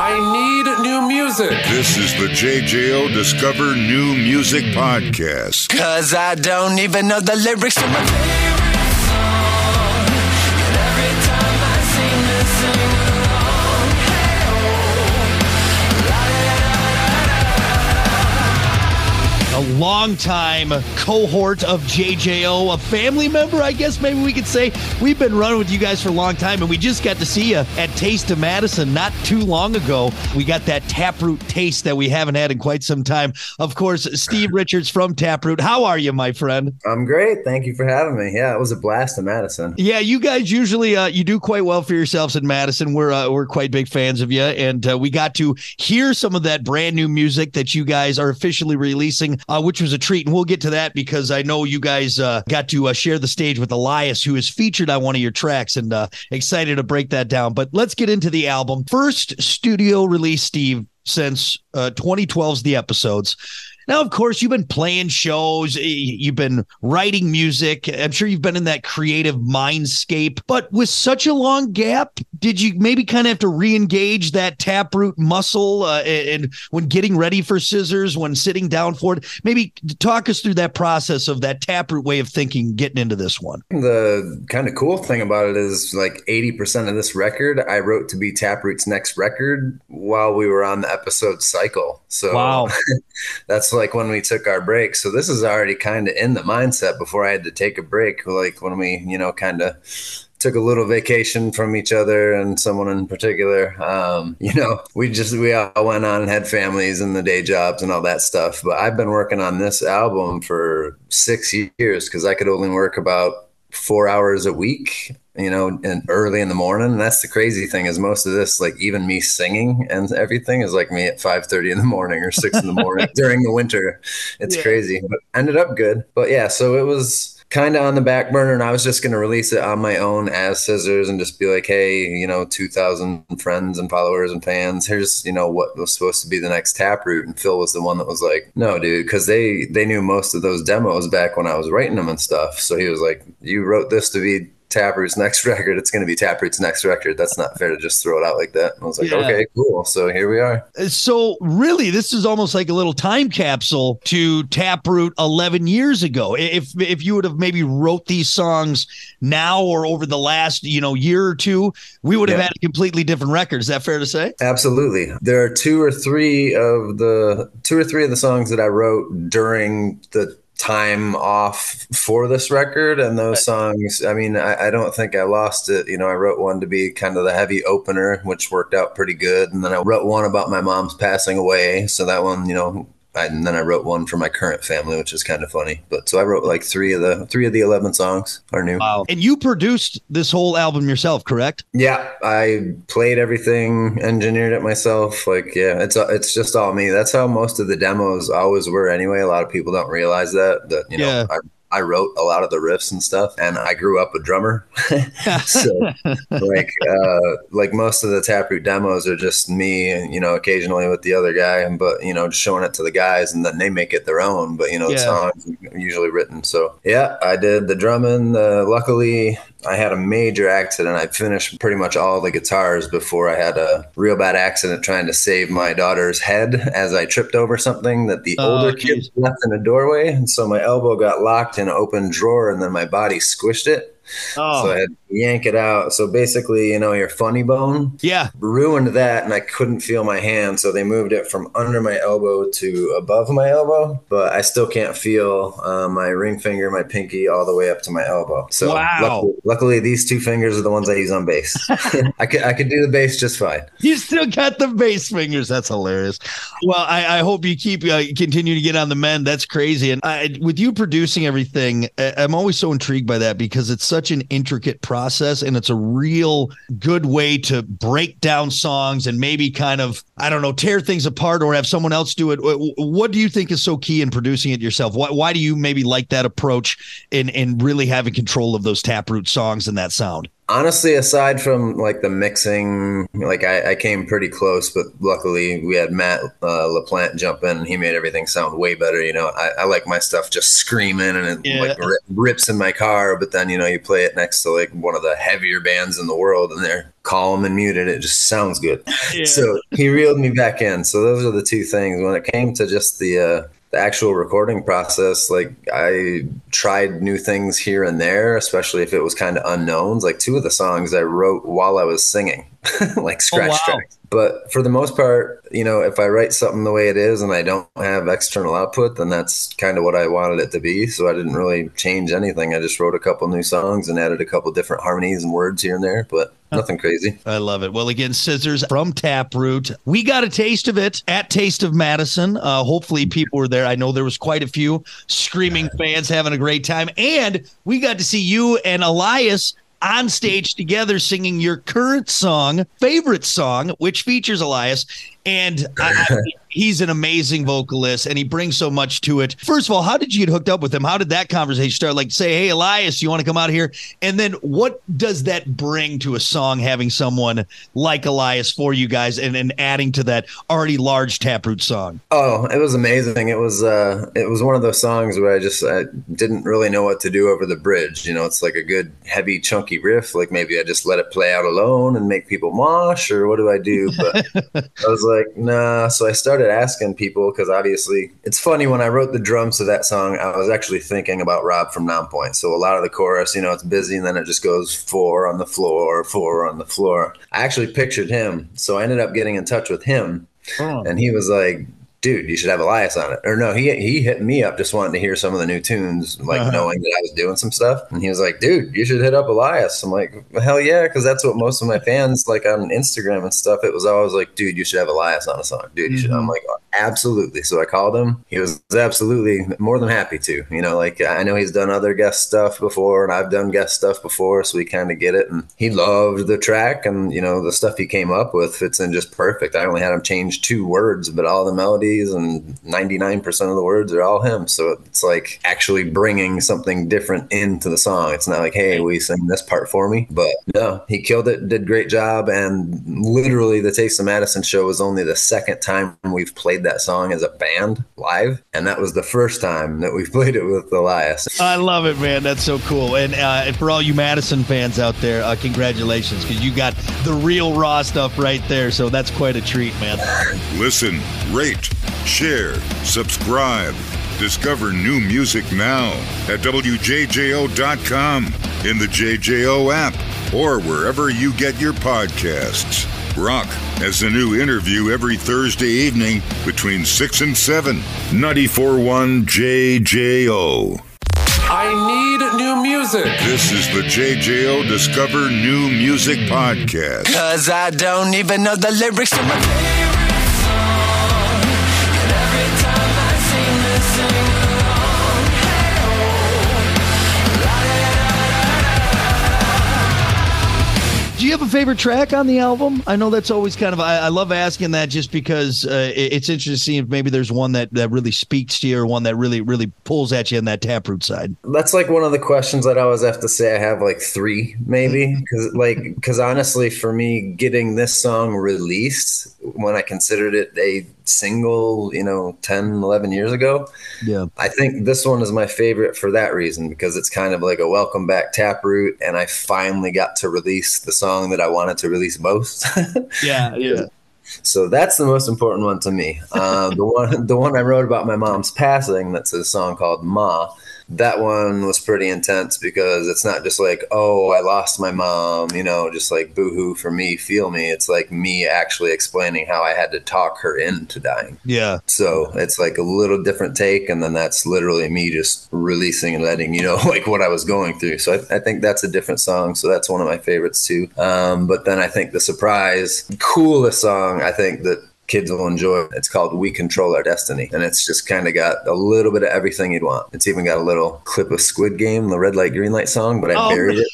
I need new music. This is the JJO Discover New Music Podcast. Cause I don't even know the lyrics to my longtime cohort of JJO, a family member, I guess maybe we could say. We've been running with you guys for a long time, and we just got to see you at Taste of Madison not too long ago. We got that Taproot taste that we haven't had in quite some time. Of course, Steve Richards from Taproot. How are you, my friend? I'm great. Thank you for having me. Yeah, it was a blast in Madison. Yeah, you guys usually uh, you do quite well for yourselves in Madison. We're uh, we're quite big fans of you, and uh, we got to hear some of that brand new music that you guys are officially releasing, uh, which was a treat. And we'll get to that because I know you guys uh, got to uh, share the stage with Elias, who is featured on one of your tracks, and uh, excited to break that down. But let's get into the album. First studio release, Steve, since uh, 2012's The Episodes. Now, of course, you've been playing shows, you've been writing music. I'm sure you've been in that creative mindscape. But with such a long gap, did you maybe kind of have to re-engage that taproot muscle uh, and, and when getting ready for scissors, when sitting down for it? Maybe talk us through that process of that taproot way of thinking, getting into this one. The kind of cool thing about it is like 80% of this record I wrote to be Taproot's next record while we were on the episode cycle. So Wow. that's like when we took our break. So this is already kind of in the mindset before I had to take a break. Like when we, you know, kind of took a little vacation from each other and someone in particular. Um, you know, we just we all went on and had families and the day jobs and all that stuff. But I've been working on this album for six years because I could only work about four hours a week you know and early in the morning. And that's the crazy thing is most of this like even me singing and everything is like me at 5.30 in the morning or 6 in the morning during the winter. It's Yeah. crazy but ended up good. But yeah so it was kind of on the back burner and i was just going to release it on my own as scissors and just be like hey you know 2000 friends and followers and fans here's you know what was supposed to be the next taproot. And phil was the one that was like no dude because they they knew most of those demos back when i was writing them and stuff. So he was like you wrote this to be Taproot's next record. It's going to be Taproot's next record. That's not fair to just throw it out like that. I was like, Yeah. okay, cool. So here we are. Uh, so really, this is almost like a little time capsule to Taproot 11 years ago. If if you would have maybe wrote these songs now or over the last you know year or two, we would have Yeah. had a completely different record. Is that fair to say? Absolutely. There are two or three of the two or three of the songs that I wrote during the time off for this record and those songs. I mean I, I don't think i lost it. You know i wrote one to be kind of the heavy opener which worked out pretty good. And then i wrote one about my mom's passing away. So that one you know I, and then i wrote one for my current family which is kind of funny but so i wrote like three of the three of the 11 songs are new Wow. And you produced this whole album yourself, correct? Yeah, I played everything, engineered it myself. Like, yeah, it's it's just all me. That's how most of the demos always were. Anyway, a lot of people don't realize that that you know Yeah. I, I wrote a lot of the riffs and stuff, and I grew up a drummer. so, like, uh, like most of the Taproot demos are just me, and you know, occasionally with the other guy, and but you know, just showing it to the guys, and then they make it their own. But you know, Yeah. the songs are usually written. So, yeah, I did the drumming. Uh, luckily, I had a major accident. I finished pretty much all the guitars before I had a real bad accident trying to save my daughter's head as I tripped over something that the Oh, older geez. kids left in a doorway. And so my elbow got locked in an open drawer and then my body squished it. Oh, So I had to yank it out. So basically, you know, your funny bone yeah. ruined that and I couldn't feel my hand. So they moved it from under my elbow to above my elbow, but I still can't feel uh, my ring finger, my pinky, all the way up to my elbow. So Wow. luckily, luckily, these two fingers are the ones I use on bass. I could I could do the bass just fine. You still got the bass fingers. That's hilarious. Well, I, I hope you keep uh, continue to get on the mend. That's crazy. And I, with you producing everything, I- I'm always so intrigued by that because it's such an intricate process and it's a real good way to break down songs and maybe kind of I don't know tear things apart or have someone else do it. What do you think is so key in producing it yourself? Why, why do you maybe like that approach in in really having control of those taproot songs and that sound? Honestly, aside from like the mixing, like I, I came pretty close, but luckily we had Matt uh, LaPlante jump in and he made everything sound way better. You know, I, I like my stuff just screaming and it Yeah. like rip, rips in my car, but then, you know, you play it next to like one of the heavier bands in the world and they're calm and muted. It just sounds good. So he reeled me back in. So those are the two things. When it came to just the, uh, the actual recording process, like I tried new things here and there, especially if it was kind of unknowns. Like two of the songs I wrote while I was singing, like scratch wow. tracks. But for the most part, you know, if I write something the way it is and I don't have external output, then that's kind of what I wanted it to be. So I didn't really change anything. I just wrote a couple new songs and added a couple different harmonies and words here and there, but nothing crazy. I love it. Well, again, Scissors from Taproot. We got a taste of it at Taste of Madison. Uh, hopefully, people were there. I know there was quite a few screaming fans having a great time, and we got to see you and Elias on stage together singing your current song, favorite song, which features Elias. And I, I, he's an amazing vocalist and he brings so much to it. First of all, how did you get hooked up with him? How did that conversation start? Like, say, hey, Elias, you want to come out here? And then what does that bring to a song having someone like Elias for you guys and, and adding to that already large Taproot song? Oh, it was amazing. It was uh it was one of those songs where I just I didn't really know what to do over the bridge. You know, it's like a good heavy chunky riff. Like maybe I just let it play out alone and make people mosh or what do I do? But I was like, nah. So I started asking people because obviously it's funny when I wrote the drums to that song, I was actually thinking about Rob from Nonpoint. So a lot of the chorus, you know, it's busy and then it just goes four on the floor, four on the floor. I actually pictured him. So I ended up getting in touch with him and he was like, "Dude, you should have Elias on it." Or no, he he hit me up just wanting to hear some of the new tunes, like Uh-huh. knowing that I was doing some stuff. And he was like, "Dude, you should hit up Elias." I'm like, "Hell yeah," because that's what most of my fans like on Instagram and stuff. It was always like, "Dude, you should have Elias on a song." Dude, you should. I'm like, "Absolutely." So I called him. He was absolutely more than happy to. You know, like I know he's done other guest stuff before, and I've done guest stuff before, so we kind of get it. And he loved the track, and you know, the stuff he came up with fits in just perfect. I only had him change two words, but all the melodies and 99% of the words are all him. So it's like actually bringing something different into the song. It's not like, hey, we sing this part for me, but no, he killed it, did great job, and literally the Taste of Madison show was only the second time we've played that song as a band live, and that was the first time that we've played it with Elias. I love it, man. That's so cool. And, uh, and for all you Madison fans out there, uh, congratulations because you got the real raw stuff right there. So that's quite a treat, man. Listen, rate, share, subscribe. Discover new music now at WJJO.com, in the JJO app, or wherever you get your podcasts. Brock has a new interview every Thursday evening between 6 and 7. 94.1 JJO. I need new music. This is the JJO Discover New Music Podcast. Cause I don't even know the lyrics to my favorite you have a favorite track on the album? I know that's always kind of I, I love asking that just because uh, it- it's interesting to see if maybe there's one that that really speaks to you or one that really really pulls at you on that taproot side. That's like one of the questions that I'd always have to say. I have like three, maybe, because like because honestly, for me, getting this song released when I considered it a single, you know, 10, 11 years ago, Yeah. I think this one is my favorite for that reason because it's kind of like a welcome back taproot, and I finally got to release the song that I wanted to release most. Yeah. Yeah. So that's the most important one to me. Uh, the one, the one I wrote about my mom's passing. That's a song called "Ma." That one was pretty intense because it's not just like, "Oh, I lost my mom," you know, just like "boohoo" for me, feel me. It's like me actually explaining how I had to talk her into dying. Yeah. So it's like a little different take, and then that's literally me just releasing and letting you know like what I was going through. So I, I think that's a different song. So that's one of my favorites too. Um, but then I think the surprise, coolest song I think that kids will enjoy. It's called "We Control Our Destiny," and it's just kind of got a little bit of everything you'd want. It's even got a little clip of Squid Game, the red light green light song, but I Oh, buried it.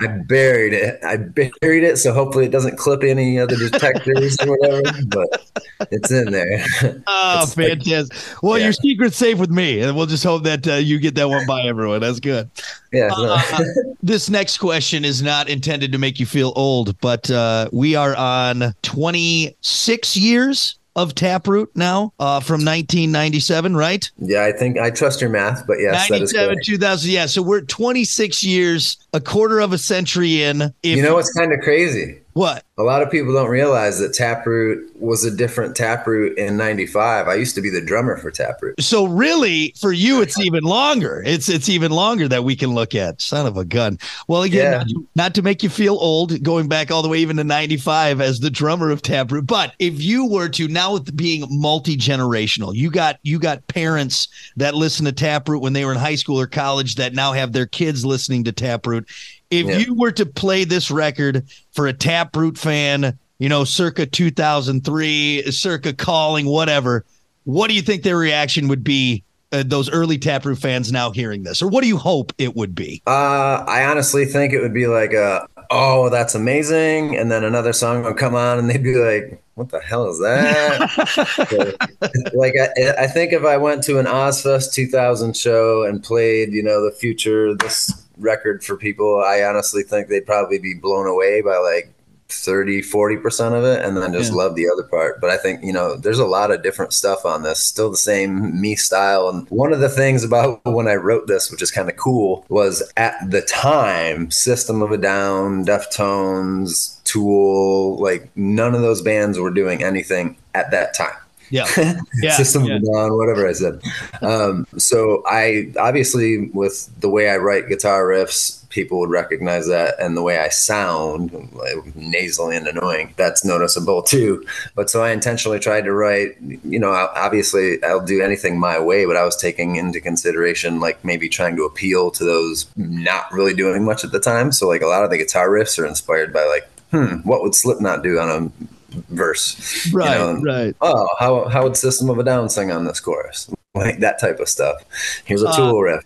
I buried it. I buried it, so hopefully it doesn't clip any other detectors or whatever. But it's in there. Oh, It's like- fantastic. well, yeah. your secret's safe with me, and we'll just hope that uh, you get that one by everyone. That's good. yeah. no. Uh, this next question is not intended to make you feel old, but uh, we are on 26 years of Taproot now uh, from 1997, right? yeah, I think I trust your math, but yes, that is 97, correct. 2000. Yeah, so we're 26 years, a quarter of a century in. If, You know what's kind of crazy? What? A lot of people don't realize that Taproot was a different Taproot in '95. I used to be the drummer for Taproot. So really, for you, it's even longer. It's it's even longer that we can look at. Son of a gun. Well, again, Yeah. not, to, not to make you feel old, going back all the way even to '95 as the drummer of Taproot. But if you were to now with being multi generational, you got you got parents that listen to Taproot when they were in high school or college that now have their kids listening to Taproot. If Yeah. you were to play this record for a Taproot fan, you know, circa 2003, circa calling, whatever, what do you think their reaction would be? Uh, those early Taproot fans now hearing this, or what do you hope it would be? Uh, I honestly think it would be like a, oh, that's amazing, and then another song would come on, and they'd be like, what the hell is that? Like, I, I think if I went to an Ozzfest 2000 show and played, you know, the future, this record for people, I honestly think they'd probably be blown away by like 30 40% of it and then just Yeah. love the other part. But i think you know there's a lot of different stuff on this. Still the same me style. And one of the things about when i wrote this which is kind of cool was at the time system of a down deftones tool like none of those bands were doing anything at that time Yeah, yeah, system yeah. down whatever i said. Um, so i obviously with the way i write guitar riffs people would recognize that and the way i sound like, nasally and annoying that's noticeable too. But so i intentionally tried to write you know obviously i'll do anything my way but i was taking into consideration like maybe trying to appeal to those not really doing much at the time. So like a lot of the guitar riffs are inspired by like hmm what would slipknot do on a verse you right, know, right. oh, how how would System of a Down sing on this chorus? Like that type of stuff. Here's a Uh, tool riff.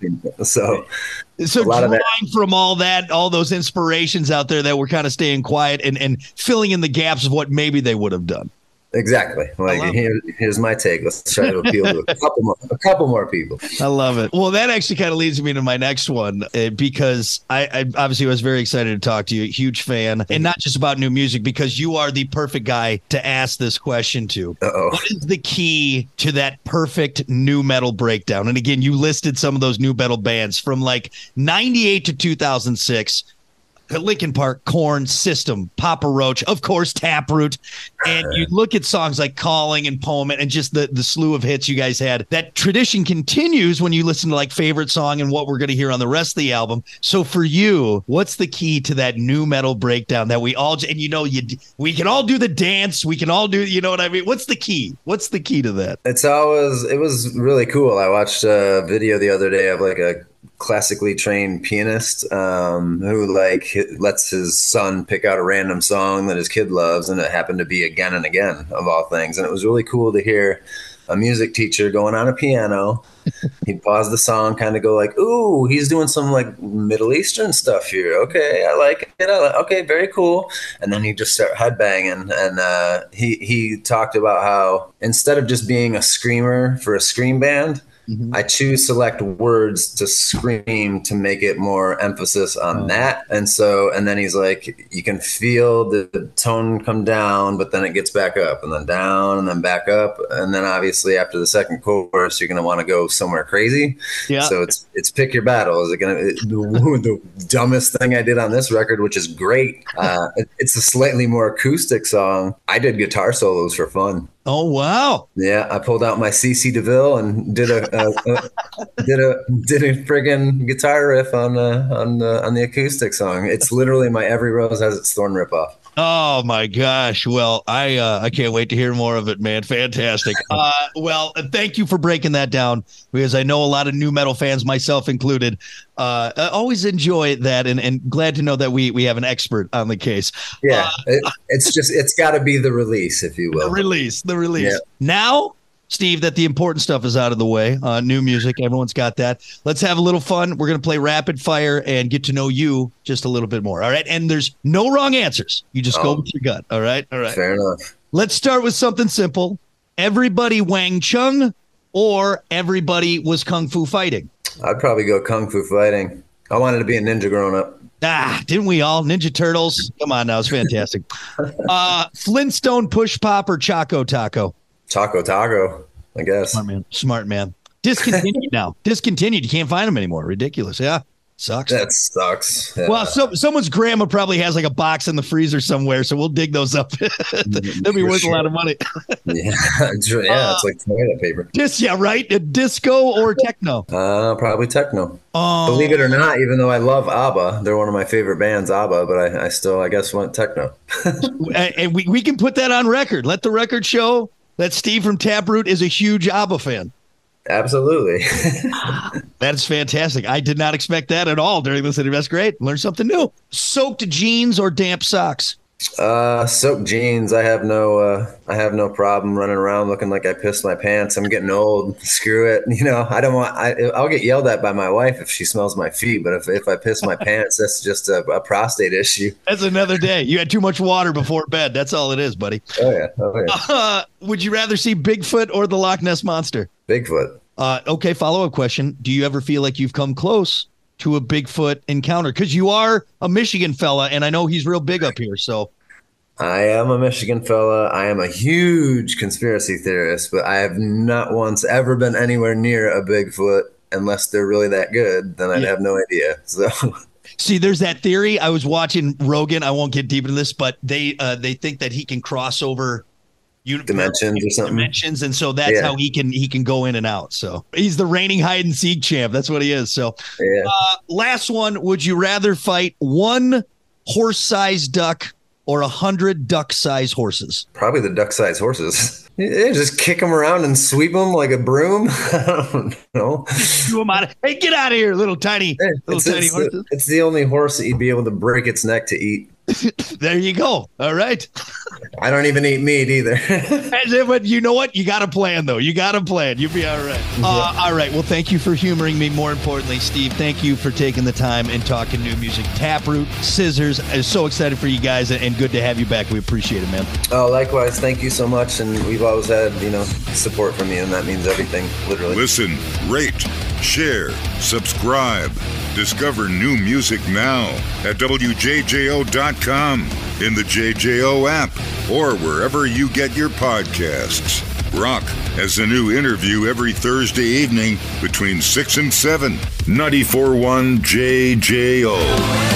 So So a lot drawing of that- from all that, all those inspirations out there that were kind of staying quiet and and filling in the gaps of what maybe they would have done. Exactly. Like here, here's my take. Let's try to appeal to a couple more a couple more people. I love it. Well, that actually kind of leads me to my next one uh, because I, I obviously was very excited to talk to you. Huge fan, and not just about new music because you are the perfect guy to ask this question to. Uh oh. What is the key to that perfect nu-metal breakdown? And again, you listed some of those nu-metal bands from like 98 to 2006. Linkin Park, Korn, System, Papa Roach, of course, Taproot, and you look at songs like "Calling" and "Poem" and just the the slew of hits you guys had. That tradition continues when you listen to like favorite song and what we're going to hear on the rest of the album. So for you, what's the key to that nu-metal breakdown that we all and you know you we can all do the dance, we can all do you know what I mean? What's the key? What's the key to that? It's always it was really cool. I watched a video the other day of like a classically trained pianist um, who like lets his son pick out a random song that his kid loves, and it happened to be again and again of all things. And it was really cool to hear a music teacher going on a piano. He'd pause the song, kind of go like, "Ooh, he's doing some like Middle Eastern stuff here. Okay, I like it. I like, okay, very cool." And then he'd just start headbanging, and uh, he he talked about how instead of just being a screamer for a scream band. I choose select words to scream to make it more emphasis on that. And so, and then he's like, you can feel the, the tone come down, but then it gets back up and then down and then back up. And then obviously after the second chorus, you're going to want to go somewhere crazy. Yeah. So it's, it's pick your battle. Is it going to, the, the dumbest thing I did on this record, which is great. Uh, it- it's a slightly more acoustic song. I did guitar solos for fun. Oh wow. Yeah, I pulled out my CC DeVille and did a, a, a did a did a friggin' guitar riff on uh, on uh, on the acoustic song. It's literally my Every Rose Has Its Thorn ripoff. Oh my gosh! Well, I uh, I can't wait to hear more of it, man. Fantastic. Uh, well, uh, thank you for breaking that down because I know a lot of nu-metal fans, myself included, uh, I always enjoy that, and, and glad to know that we we have an expert on the case. Yeah, it, it's just it's got to be the release, if you The will. release, the release. Yeah. Now Steve, that the important stuff is out of the way. Uh, new music, everyone's got that. Let's have a little fun. We're going to play rapid fire and get to know you just a little bit more. All right. And there's no wrong answers. You just go Oh. with your gut. All right. All right. Fair enough. Let's start with something simple. Everybody Wang Chung or everybody was Kung Fu fighting? I'd probably go kung fu fighting. I wanted to be a ninja growing up. Ah, didn't we all? Ninja Turtles. Come on now. It's fantastic. Uh, Flintstone Push Pop or Choco Taco? Taco Taco, I guess. Smart man. Smart man. Discontinued now. Discontinued. You can't find them anymore. Ridiculous. Yeah. Sucks. That sucks. Yeah. Well, so, someone's grandma probably has like a box in the freezer somewhere, so we'll dig those up. They'll be For worth a lot of money. yeah, it's, yeah, it's like toilet paper. Dis, yeah, right. A disco or techno. Uh, probably techno. Oh, Believe it or not, even though I love ABBA, they're one of my favorite bands, ABBA, but I, I still, I guess, went techno. and and we, we can put that on record. Let the record show that Steve from Taproot is a huge ABBA fan. Absolutely. That's fantastic. I did not expect that at all during this interview. That's great. Learn something new. Soaked jeans or damp socks? Uh, soaked jeans. I have no, uh, I have no problem running around looking like I pissed my pants. I'm getting old. Screw it. You know, I don't want. I, I'll get yelled at by my wife if she smells my feet, but if if I piss my pants, that's just a, a prostate issue. That's another day. You had too much water before bed. That's all it is, buddy. Oh yeah. Oh yeah. Uh, would you rather see Bigfoot or the Loch Ness Monster? Bigfoot. Uh, okay, follow up question. Do you ever feel like you've come close to a Bigfoot encounter? Because you are a Michigan fella, and I know he's real big up here. So, I am a Michigan fella. I am a huge conspiracy theorist, but I have not once ever been anywhere near a Bigfoot unless they're really that good. Then I'd Yeah. have no idea. So see, there's that theory. I was watching Rogan. I won't get deep into this, but they uh, they think that he can cross over dimensions or something. dimensions, and so that's Yeah. how he can he can go in and out. So he's the reigning hide and seek champ. That's what he is. So Yeah. Uh, last one. Would you rather fight one horse-sized duck or a hundred duck-sized horses? Probably the duck sized horses. Yeah, just kick them around and sweep them like a broom. I don't know. Do 'em out. Hey, get out of here, little tiny, little It's, tiny it's, horses. the, it's the only horse that you'd be able to break its neck to eat. There you go. All right. I don't even eat meat either. And then, But you know what? You got a plan, though. You got a plan. You'll be all right. Uh, all right. Well, thank you for humoring me. More importantly, Steve, thank you for taking the time and talking new music. Taproot, Scissors. I'm so excited for you guys and- and good to have you back. We appreciate it, man. oh, likewise. Thank you so much. And we've always had, you know, support from you, and that means everything, literally. Listen, rate, share, subscribe. Discover new music now at WJJO.com, in the JJO app, or wherever you get your podcasts. Rock has a new interview every Thursday evening between 6 and 7. 94.1 JJO.